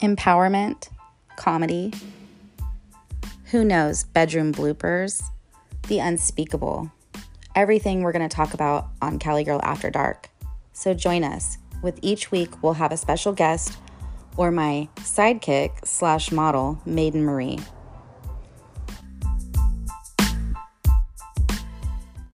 empowerment, comedy, who knows, bedroom bloopers, the unspeakable. Everything we're going to talk about on Kaligirl After Dark. So join us. With each week, we'll have a special guest or my sidekick slash model, Maiden Marie.